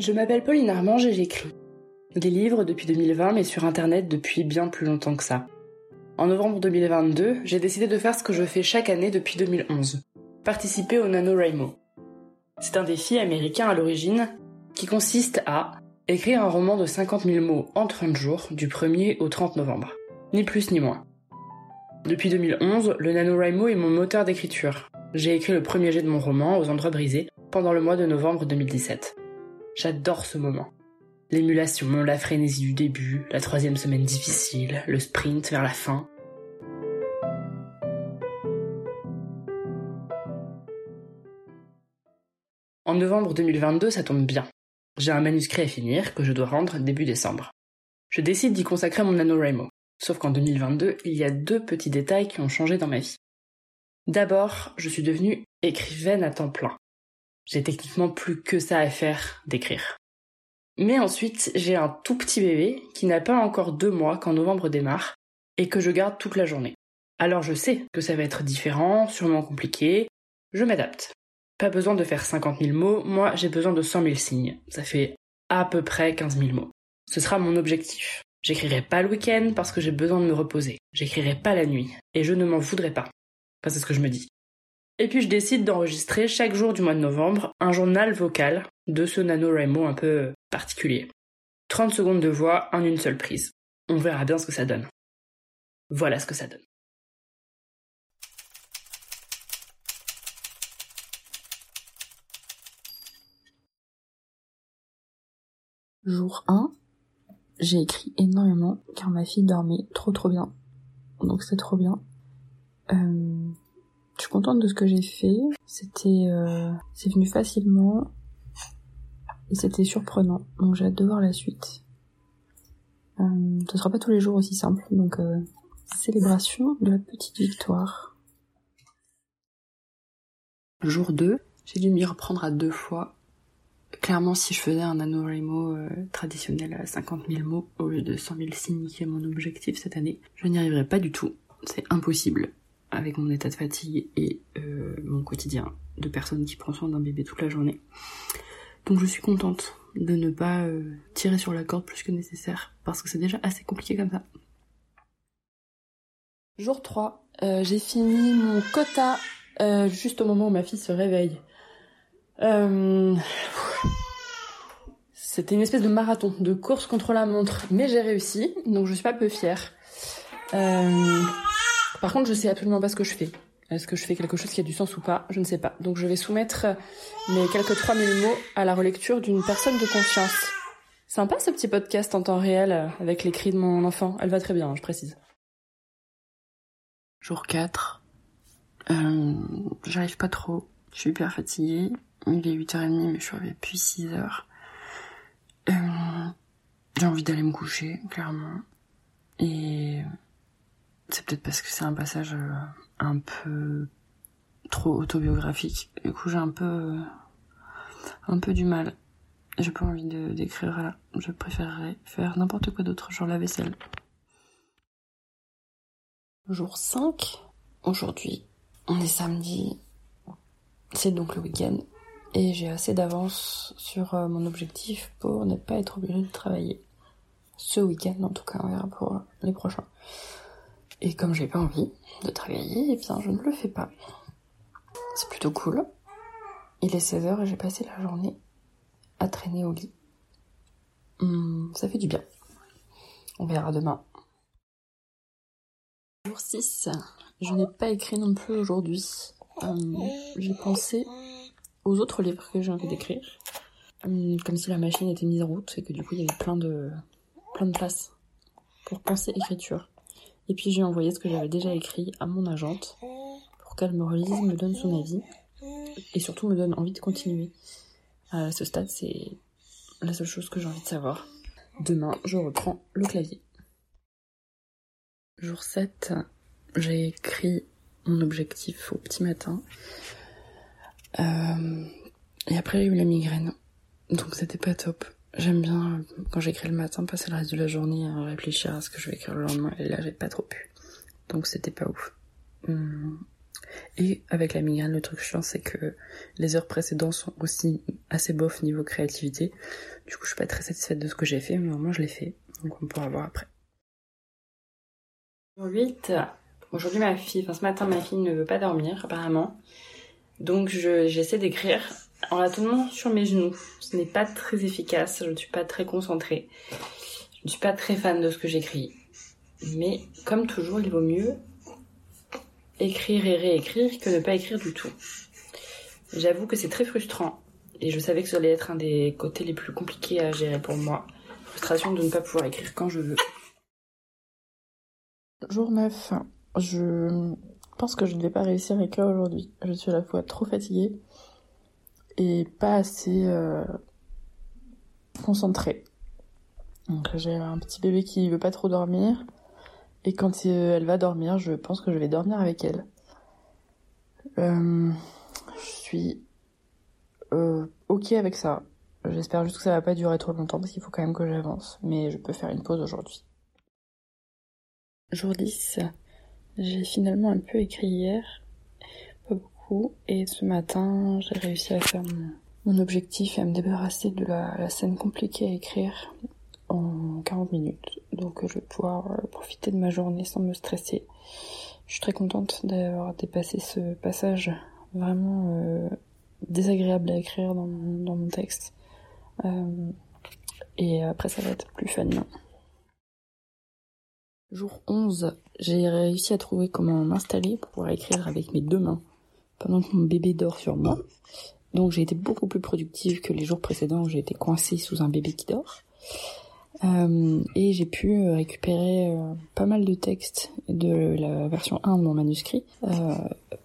Je m'appelle Pauline Armange et j'écris. Des livres depuis 2020 mais sur internet depuis bien plus longtemps que ça. En novembre 2022, j'ai décidé de faire ce que je fais chaque année depuis 2011. Participer au NaNoWriMo. C'est un défi américain à l'origine qui consiste à écrire un roman de 50 000 mots en 30 jours du 1er au 30 novembre. Ni plus ni moins. Depuis 2011, le NaNoWriMo est mon moteur d'écriture. J'ai écrit le premier jet de mon roman, Aux endroits brisés, pendant le mois de novembre 2017. J'adore ce moment. L'émulation, la frénésie du début, la troisième semaine difficile, le sprint vers la fin. En novembre 2022, ça tombe bien. J'ai un manuscrit à finir que je dois rendre début décembre. Je décide d'y consacrer mon NaNoWriMo. Sauf qu'en 2022, il y a deux petits détails qui ont changé dans ma vie. D'abord, je suis devenue écrivaine à temps plein. J'ai techniquement plus que ça à faire d'écrire. Mais ensuite, j'ai un tout petit bébé qui n'a pas encore deux mois quand novembre démarre et que je garde toute la journée. Alors je sais que ça va être différent, sûrement compliqué, je m'adapte. Pas besoin de faire 50 000 mots, moi j'ai besoin de 100 000 signes. Ça fait à peu près 15 000 mots. Ce sera mon objectif. J'écrirai pas le week-end parce que j'ai besoin de me reposer. J'écrirai pas la nuit. Et je ne m'en voudrais pas. Enfin, c'est ce que je me dis. Et puis je décide d'enregistrer chaque jour du mois de novembre un journal vocal de ce NaNoWriMo un peu particulier. 30 secondes de voix en une seule prise. On verra bien ce que ça donne. Voilà ce que ça donne. Jour 1, j'ai écrit énormément car ma fille dormait trop trop bien. Donc c'est trop bien. Euh, je suis contente de ce que j'ai fait. C'était, euh, c'est venu facilement et c'était surprenant. Donc j'ai hâte de voir la suite. Euh, ce sera pas tous les jours aussi simple. Donc euh, célébration de la petite victoire. Jour 2, j'ai dû m'y reprendre à deux fois Clairement, si je faisais un NaNoWriMo euh, traditionnel à 50 000 mots au lieu de 100 000 signes qui est mon objectif cette année, je n'y arriverais pas du tout. C'est impossible avec mon état de fatigue et euh, mon quotidien de personne qui prend soin d'un bébé toute la journée. Donc je suis contente de ne pas euh, tirer sur la corde plus que nécessaire parce que c'est déjà assez compliqué comme ça. Jour 3, j'ai fini mon quota juste au moment où ma fille se réveille. Euh, c'était une espèce de marathon, de course contre la montre, mais j'ai réussi, donc je suis pas peu fière. Euh, par contre, je sais absolument pas ce que je fais. Est-ce que je fais quelque chose qui a du sens ou pas? Je ne sais pas. Donc je vais soumettre mes quelques 3000 mots à la relecture d'une personne de confiance. Sympa ce petit podcast en temps réel avec les cris de mon enfant. Elle va très bien, je précise. Jour 4. Euh, J'arrive pas trop. Je suis hyper fatiguée. Il est 8h30 mais je suis arrivée depuis 6h. Euh, j'ai envie d'aller me coucher, clairement. Et c'est peut-être parce que c'est un passage euh, un peu trop autobiographique. Du coup, j'ai un peu, un peu du mal. J'ai pas envie d'écrire là. Je préférerais faire n'importe quoi d'autre, genre la vaisselle. Jour 5. Aujourd'hui, on est samedi. C'est donc le week-end et j'ai assez d'avance sur euh, mon objectif pour ne pas être obligée de travailler. Ce week-end en tout cas, on verra pour euh, les prochains. Et comme j'ai pas envie de travailler, eh bien je ne le fais pas. C'est plutôt cool. Il est 16h et j'ai passé la journée à traîner au lit. Hmm, ça fait du bien. On verra demain. Jour 6. Je n'ai pas écrit non plus aujourd'hui. Euh, j'ai pensé aux autres livres que j'ai envie d'écrire. Hum, comme si la machine était mise en route et que du coup il y avait plein de, plein de place pour penser écriture. Et puis j'ai envoyé ce que j'avais déjà écrit à mon agente pour qu'elle me relise, me donne son avis et surtout me donne envie de continuer. À ce stade, c'est la seule chose que j'ai envie de savoir. Demain, je reprends le clavier. Jour 7, j'ai écrit mon objectif au petit matin. Euh, et après, j'ai eu la migraine. Donc c'était pas top. J'aime bien, quand j'écris le matin, passer le reste de la journée à réfléchir à ce que je vais écrire le lendemain. Et là, j'ai pas trop pu. Donc c'était pas ouf. Hum, Et avec la migraine, le truc chiant, c'est que les heures précédentes sont aussi assez bof niveau créativité. Du coup, je suis pas très satisfaite de ce que j'ai fait, mais au moins je l'ai fait. Donc on pourra voir après. 8. Aujourd'hui, ma fille, enfin ce matin, ma fille ne veut pas dormir, apparemment. Donc j'essaie d'écrire en la tenant sur mes genoux. Ce n'est pas très efficace, je ne suis pas très concentrée. Je ne suis pas très fan de ce que j'écris. Mais comme toujours, il vaut mieux écrire et réécrire que ne pas écrire du tout. J'avoue que c'est très frustrant et je savais que ça allait être un des côtés les plus compliqués à gérer pour moi. Frustration de ne pas pouvoir écrire quand je veux. Jour 9. Je pense que je ne vais pas réussir à écrire aujourd'hui. Je suis à la fois trop fatiguée et pas assez euh, concentrée. Donc j'ai un petit bébé qui veut pas trop dormir. Et quand euh, elle va dormir, je pense que je vais dormir avec elle. Euh, je suis euh, ok avec ça. J'espère juste que ça va pas durer trop longtemps parce qu'il faut quand même que j'avance. Mais je peux faire une pause aujourd'hui. Jour 10. J'ai finalement un peu écrit hier. Et ce matin, j'ai réussi à faire mon, objectif et à me débarrasser de la scène compliquée à écrire en 40 minutes. Donc je vais pouvoir euh, profiter de ma journée sans me stresser. Je suis très contente d'avoir dépassé ce passage vraiment euh, désagréable à écrire dans mon, texte. Euh, et après ça va être plus fun. Jour 11, j'ai réussi à trouver comment m'installer pour pouvoir écrire avec mes deux mains pendant que mon bébé dort sur moi. Donc j'ai été beaucoup plus productive que les jours précédents où j'ai été coincée sous un bébé qui dort. Euh, et j'ai pu euh, récupérer euh, pas mal de textes de la version 1 de mon manuscrit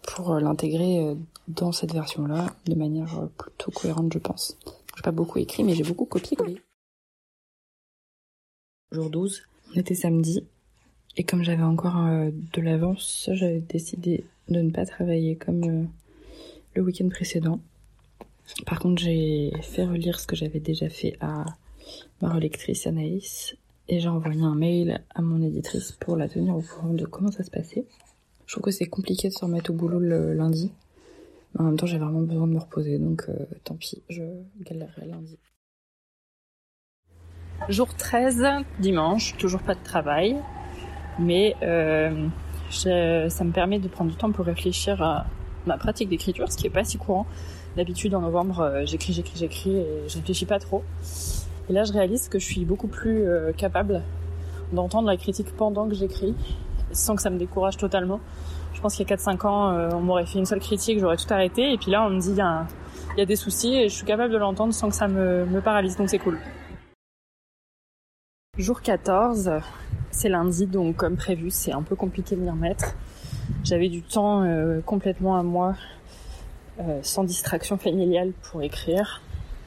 pour l'intégrer dans cette version-là de manière plutôt cohérente, je pense. J'ai pas beaucoup écrit, mais j'ai beaucoup copié-collé. Jour 12, on était samedi, et comme j'avais encore de l'avance, j'avais décidé de ne pas travailler comme le week-end précédent. Par contre, j'ai fait relire ce que j'avais déjà fait à ma relectrice Anaïs et j'ai envoyé un mail à mon éditrice pour la tenir au courant de comment ça se passait. Je trouve que c'est compliqué de se remettre au boulot le lundi. En même temps, j'ai vraiment besoin de me reposer, donc euh, tant pis, je galérerai lundi. Jour 13, dimanche, toujours pas de travail, mais euh, ça me permet de prendre du temps pour réfléchir à ma pratique d'écriture, ce qui est pas si courant. D'habitude, en novembre, euh, j'écris, j'écris, j'écris et je réfléchis pas trop. Et là, je réalise que je suis beaucoup plus euh, capable d'entendre la critique pendant que j'écris, sans que ça me décourage totalement. Je pense qu'il y a 4-5 ans, euh, on m'aurait fait une seule critique, j'aurais tout arrêté. Et puis là, on me dit, il y, a y a des soucis et je suis capable de l'entendre sans que ça me, me paralyse. Donc c'est cool. Jour 14, c'est lundi, donc comme prévu, c'est un peu compliqué de m'y remettre. J'avais du temps euh, complètement à moi, sans distraction familiale pour écrire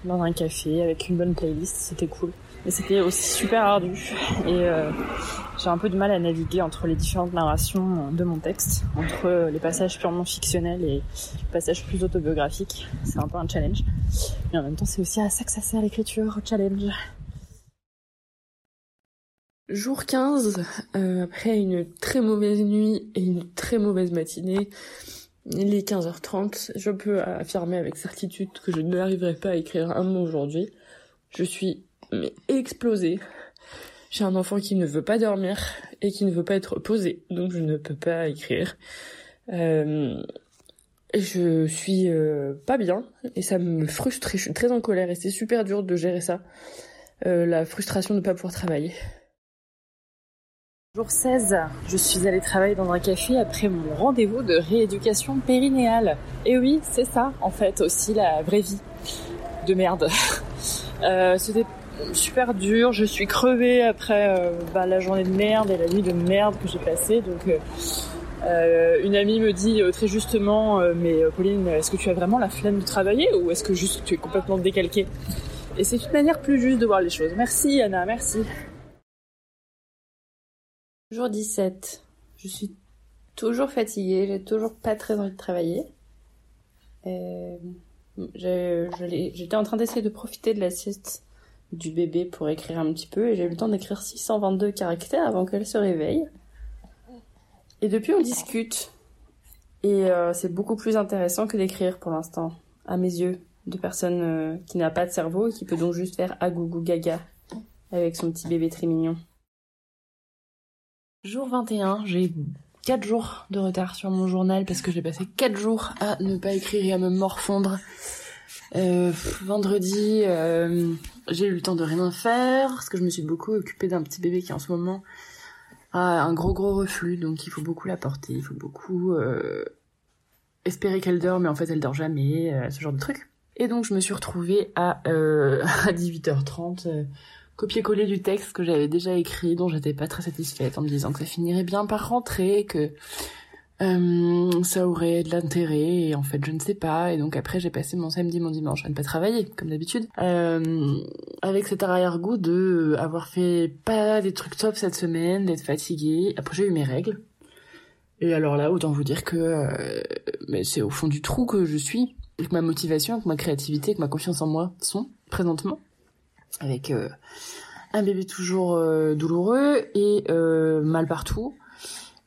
dans un café avec une bonne playlist, c'était cool. Mais c'était aussi super ardu et euh, j'ai un peu du mal à naviguer entre les différentes narrations de mon texte, entre les passages purement fictionnels et les passages plus autobiographiques. C'est un peu un challenge. Mais en même temps, c'est aussi à ça que ça sert l'écriture, challenge. Jour 15, euh, après une très mauvaise nuit et une très mauvaise matinée, il est 15h30, je peux affirmer avec certitude que je n'arriverai pas à écrire un mot aujourd'hui. Je suis mais explosée. J'ai un enfant qui ne veut pas dormir et qui ne veut pas être posé, donc je ne peux pas écrire. Euh, je suis euh, pas bien et ça me frustre. Je suis très en colère et c'est super dur de gérer ça. Euh, la frustration de ne pas pouvoir travailler. Jour 16, je suis allée travailler dans un café après mon rendez-vous de rééducation périnéale. Et oui, c'est ça, en fait, aussi la vraie vie de merde. Euh, C'était super dur, je suis crevée après euh, bah, la journée de merde et la nuit de merde que j'ai passée. Donc, euh, une amie me dit très justement, mais Pauline, est-ce que tu as vraiment la flemme de travailler ou est-ce que juste tu es complètement décalquée? Et c'est une manière plus juste de voir les choses. Merci Anna, merci. Jour 17. Je suis toujours fatiguée, j'ai toujours pas très envie de travailler. J'étais en train d'essayer de profiter de la sieste du bébé pour écrire un petit peu et j'ai eu le temps d'écrire 622 caractères avant qu'elle se réveille. Et depuis on discute. Et c'est beaucoup plus intéressant que d'écrire pour l'instant, à mes yeux, de personne qui n'a pas de cerveau et qui peut donc juste faire agougou gaga avec son petit bébé très mignon. Jour 21, j'ai 4 jours de retard sur mon journal parce que j'ai passé 4 jours à ne pas écrire et à me morfondre. Euh, vendredi, euh, j'ai eu le temps de rien faire parce que je me suis beaucoup occupée d'un petit bébé qui en ce moment a un gros gros reflux, donc il faut beaucoup la porter, il faut beaucoup euh, espérer qu'elle dort, mais en fait elle dort jamais, ce genre de truc. Et donc je me suis retrouvée à, à 18h30 copier-coller du texte que j'avais déjà écrit, dont j'étais pas très satisfaite, en me disant que ça finirait bien par rentrer, que euh, ça aurait de l'intérêt, et en fait je ne sais pas, et donc après j'ai passé mon samedi, mon dimanche à ne pas travailler, comme d'habitude, euh, avec cet arrière-goût de avoir fait pas des trucs top cette semaine, d'être fatiguée, après j'ai eu mes règles, et alors là, autant vous dire que euh, mais c'est au fond du trou que je suis, que ma motivation, que ma créativité, que ma confiance en moi sont présentement avec euh, un bébé toujours euh, douloureux et euh, mal partout.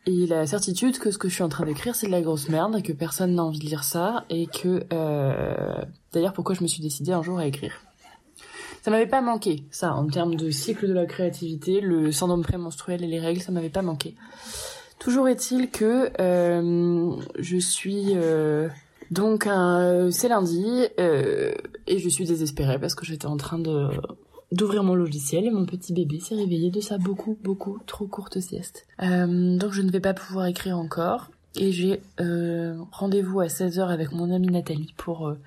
Et la certitude que ce que je suis en train d'écrire, c'est de la grosse merde, et que personne n'a envie de lire ça, et que... D'ailleurs, pourquoi je me suis décidée un jour à écrire. Ça m'avait pas manqué, ça, en termes de cycle de la créativité, le syndrome prémenstruel et les règles, ça m'avait pas manqué. Toujours est-il que je suis... Donc c'est lundi et je suis désespérée parce que j'étais en train de d'ouvrir mon logiciel et mon petit bébé s'est réveillé de sa beaucoup, beaucoup trop courte sieste. Euh, donc je ne vais pas pouvoir écrire encore et j'ai euh, rendez-vous à 16h avec mon amie Nathalie pour euh,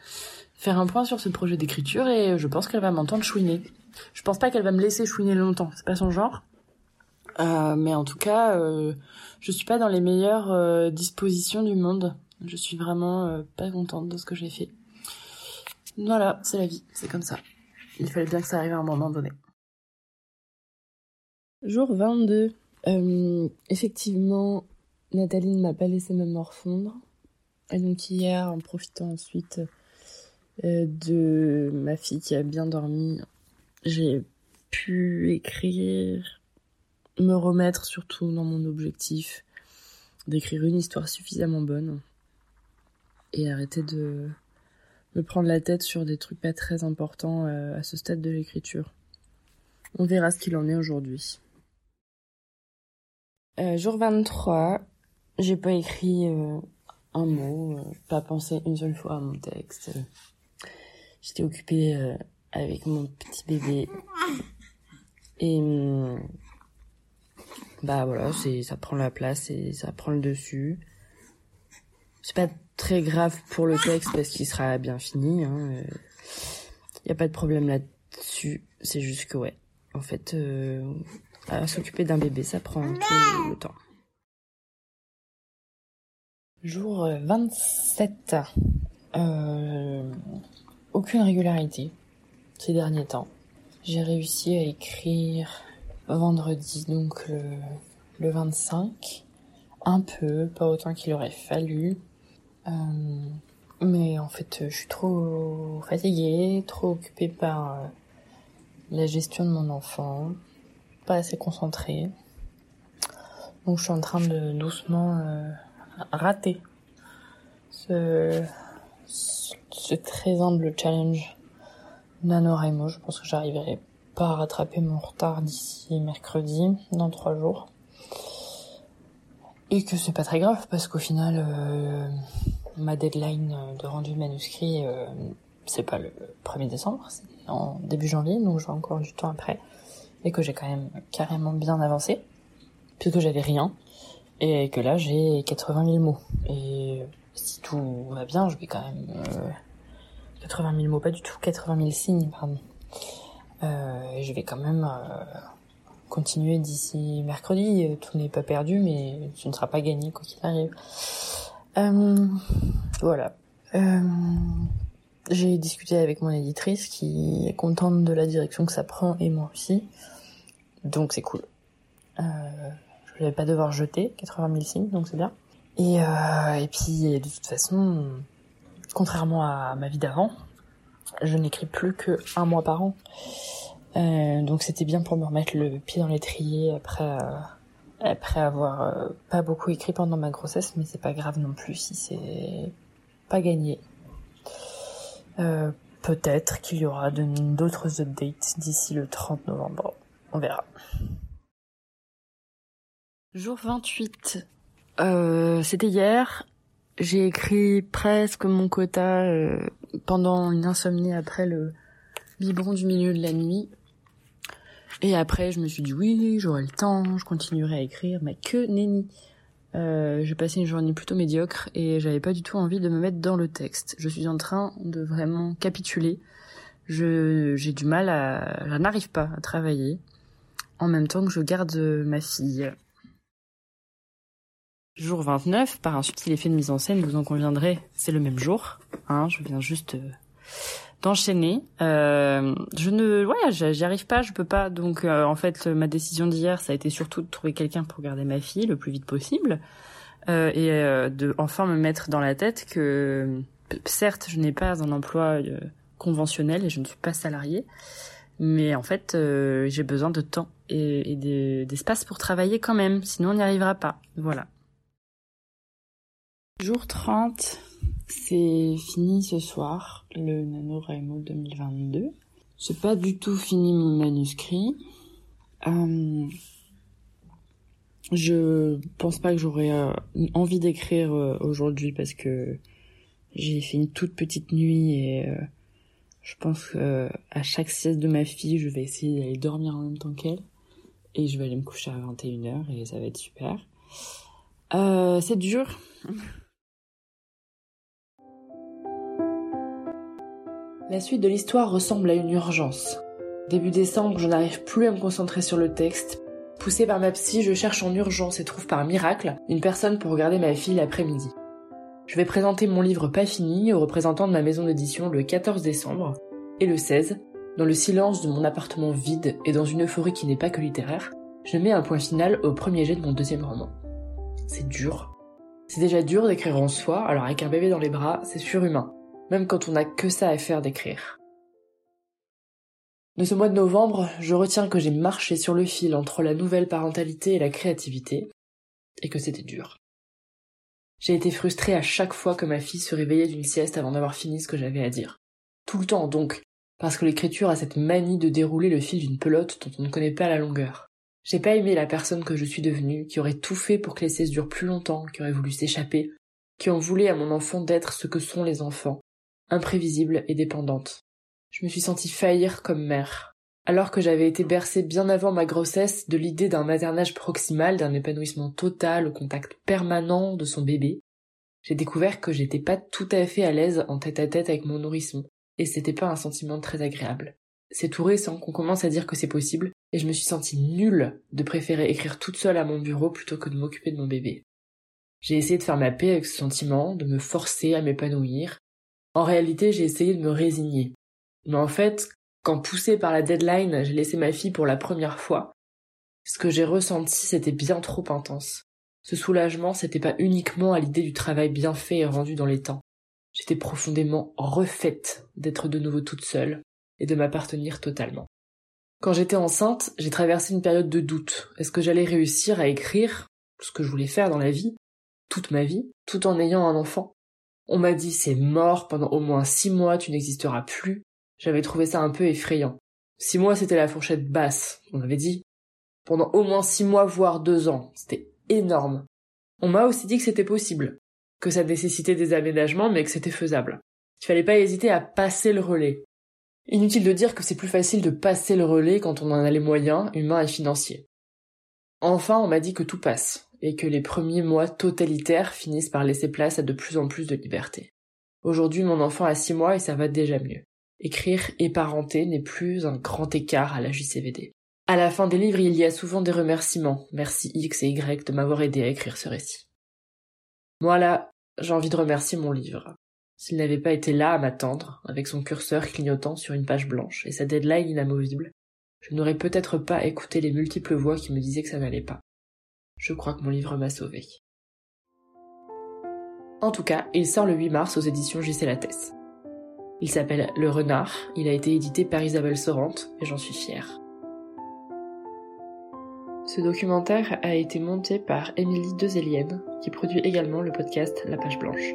faire un point sur ce projet d'écriture et je pense qu'elle va m'entendre chouiner. Je pense pas qu'elle va me laisser chouiner longtemps, c'est pas son genre. mais en tout cas, je suis pas dans les meilleures dispositions du monde. Je suis vraiment pas contente de ce que j'ai fait. Voilà, c'est la vie, c'est comme ça. Il fallait bien que ça arrive à un moment donné. Jour 22. Euh, effectivement, Nathalie ne m'a pas laissé me morfondre. Et donc hier, en profitant ensuite euh, de ma fille qui a bien dormi, j'ai pu écrire, me remettre surtout dans mon objectif d'écrire une histoire suffisamment bonne et arrêter de me prendre la tête sur des trucs pas très importants euh, à ce stade de l'écriture. On verra ce qu'il en est aujourd'hui. Euh, jour 23, j'ai pas écrit euh, un mot, pas pensé une seule fois à mon texte. J'étais occupée avec mon petit bébé. Et bah voilà, c'est ça prend la place et ça prend le dessus. C'est pas très grave pour le texte parce qu'il sera bien fini. Il hein, n'y a pas de problème là-dessus. C'est juste que ouais, en fait, euh, s'occuper d'un bébé, ça prend tout le temps. Jour 27. Euh, aucune régularité ces derniers temps. J'ai réussi à écrire vendredi, donc le 25. Un peu, pas autant qu'il aurait fallu. Euh, mais en fait, je suis trop fatiguée, trop occupée par euh, la gestion de mon enfant, pas assez concentrée. Donc je suis en train de doucement euh, rater ce, ce, très humble challenge NaNoWriMo. Je pense que j'arriverai pas à rattraper mon retard d'ici mercredi, dans trois jours. Et que c'est pas très grave parce qu'au final, euh, ma deadline de rendu manuscrit, euh, c'est pas le 1er décembre, c'est en début janvier, donc j'ai encore du temps après. Et que j'ai quand même carrément bien avancé, puisque j'avais rien. Et que là, j'ai 80 000 mots. Et si tout va bien, je vais quand même... 80 euh, 000 mots, pas du tout, 80 000 signes, pardon. Euh, je vais quand même continuer d'ici mercredi. Tout n'est pas perdu, mais ce ne sera pas gagné quoi qu'il arrive. Euh, voilà. Euh, j'ai discuté avec mon éditrice qui est contente de la direction que ça prend et moi aussi. Donc c'est cool. Euh, je vais pas devoir jeter 80 000 signes, donc c'est bien. Et, euh, et puis de toute façon, contrairement à ma vie d'avant, je n'écris plus que un mois par an. Donc c'était bien pour me remettre le pied dans l'étrier après après avoir euh, pas beaucoup écrit pendant ma grossesse, mais c'est pas grave non plus si c'est pas gagné. Euh, peut-être qu'il y aura d'autres updates d'ici le 30 novembre. On verra. Jour 28. Euh, C'était hier. J'ai écrit presque mon quota euh, pendant une insomnie après le biberon du milieu de la nuit. Et après, je me suis dit oui, j'aurai le temps, je continuerai à écrire, mais que nenni. Euh, j'ai passé une journée plutôt médiocre et j'avais pas du tout envie de me mettre dans le texte. Je suis en train de vraiment capituler. Je j'ai du mal à, je n'arrive pas à travailler en même temps que je garde ma fille. Jour 29, par un subtil effet de mise en scène, vous en conviendrez, c'est le même jour. Hein, je viens juste euh, d'enchaîner. Euh, je ne, ouais, j'y arrive pas, je peux pas. Donc, euh, en fait, ma décision d'hier, ça a été surtout de trouver quelqu'un pour garder ma fille le plus vite possible euh, et euh, de enfin me mettre dans la tête que, certes, je n'ai pas un emploi conventionnel et je ne suis pas salariée, mais en fait, j'ai besoin de temps et, et d'espace pour travailler quand même. Sinon, on n'y arrivera pas. Voilà. Jour 30, c'est fini ce soir, le NaNoWriMo 2022. C'est pas du tout fini mon manuscrit. Euh, je pense pas que j'aurais euh, envie d'écrire euh, aujourd'hui parce que j'ai fait une toute petite nuit et je pense que à chaque sieste de ma fille, je vais essayer d'aller dormir en même temps qu'elle et je vais aller me coucher à 21h et ça va être super. c'est dur. La suite de l'histoire ressemble à une urgence. Début décembre, je n'arrive plus à me concentrer sur le texte. Poussé par ma psy, je cherche en urgence et trouve par miracle une personne pour regarder ma fille l'après-midi. Je vais présenter mon livre pas fini aux représentants de ma maison d'édition le 14 décembre et le 16, dans le silence de mon appartement vide et dans une euphorie qui n'est pas que littéraire, je mets un point final au premier jet de mon deuxième roman. C'est dur. C'est déjà dur d'écrire en soi, alors avec un bébé dans les bras, c'est surhumain même quand on n'a que ça à faire d'écrire. De ce mois de novembre, je retiens que j'ai marché sur le fil entre la nouvelle parentalité et la créativité, et que c'était dur. J'ai été frustrée à chaque fois que ma fille se réveillait d'une sieste avant d'avoir fini ce que j'avais à dire. Tout le temps donc, parce que l'écriture a cette manie de dérouler le fil d'une pelote dont on ne connaît pas la longueur. J'ai pas aimé la personne que je suis devenue, qui aurait tout fait pour que les siestes durent plus longtemps, qui aurait voulu s'échapper, qui en voulait à mon enfant d'être ce que sont les enfants, imprévisible et dépendante. Je me suis sentie faillir comme mère. Alors que j'avais été bercée bien avant ma grossesse de l'idée d'un maternage proximal, d'un épanouissement total au contact permanent de son bébé, j'ai découvert que j'étais pas tout à fait à l'aise en tête à tête avec mon nourrisson, et c'était pas un sentiment très agréable. C'est tout récent qu'on commence à dire que c'est possible, et je me suis sentie nulle de préférer écrire toute seule à mon bureau plutôt que de m'occuper de mon bébé. J'ai essayé de faire ma paix avec ce sentiment, de me forcer à m'épanouir, en réalité, j'ai essayé de me résigner. Mais en fait, quand poussé par la deadline, j'ai laissé ma fille pour la première fois, ce que j'ai ressenti, c'était bien trop intense. Ce soulagement, c'était pas uniquement à l'idée du travail bien fait et rendu dans les temps. J'étais profondément refaite d'être de nouveau toute seule et de m'appartenir totalement. Quand j'étais enceinte, j'ai traversé une période de doute. Est-ce que j'allais réussir à écrire ce que je voulais faire dans la vie, toute ma vie, tout en ayant un enfant? On m'a dit c'est mort, pendant au moins six mois tu n'existeras plus. J'avais trouvé ça un peu effrayant. Six mois c'était la fourchette basse, on avait dit. Pendant au moins six mois, voire deux ans. C'était énorme. On m'a aussi dit que c'était possible, que ça nécessitait des aménagements, mais que c'était faisable. Il fallait pas hésiter à passer le relais. Inutile de dire que c'est plus facile de passer le relais quand on en a les moyens, humains et financiers. Enfin, on m'a dit que tout passe, et que les premiers mois totalitaires finissent par laisser place à de plus en plus de liberté. Aujourd'hui, mon enfant a six mois et ça va déjà mieux. Écrire et parenter n'est plus un grand écart à la JCVD. À la fin des livres, il y a souvent des remerciements. Merci X et Y de m'avoir aidé à écrire ce récit. Moi là, j'ai envie de remercier mon livre. S'il n'avait pas été là à m'attendre, avec son curseur clignotant sur une page blanche et sa deadline inamovible, je n'aurais peut-être pas écouté les multiples voix qui me disaient que ça n'allait pas. Je crois que mon livre m'a sauvé. En tout cas, il sort le 8 mars aux éditions JC Lattès. Il s'appelle Le Renard, il a été édité par Isabelle Sorante et j'en suis fière. Ce documentaire a été monté par Émilie Dezelienne, qui produit également le podcast La Page Blanche.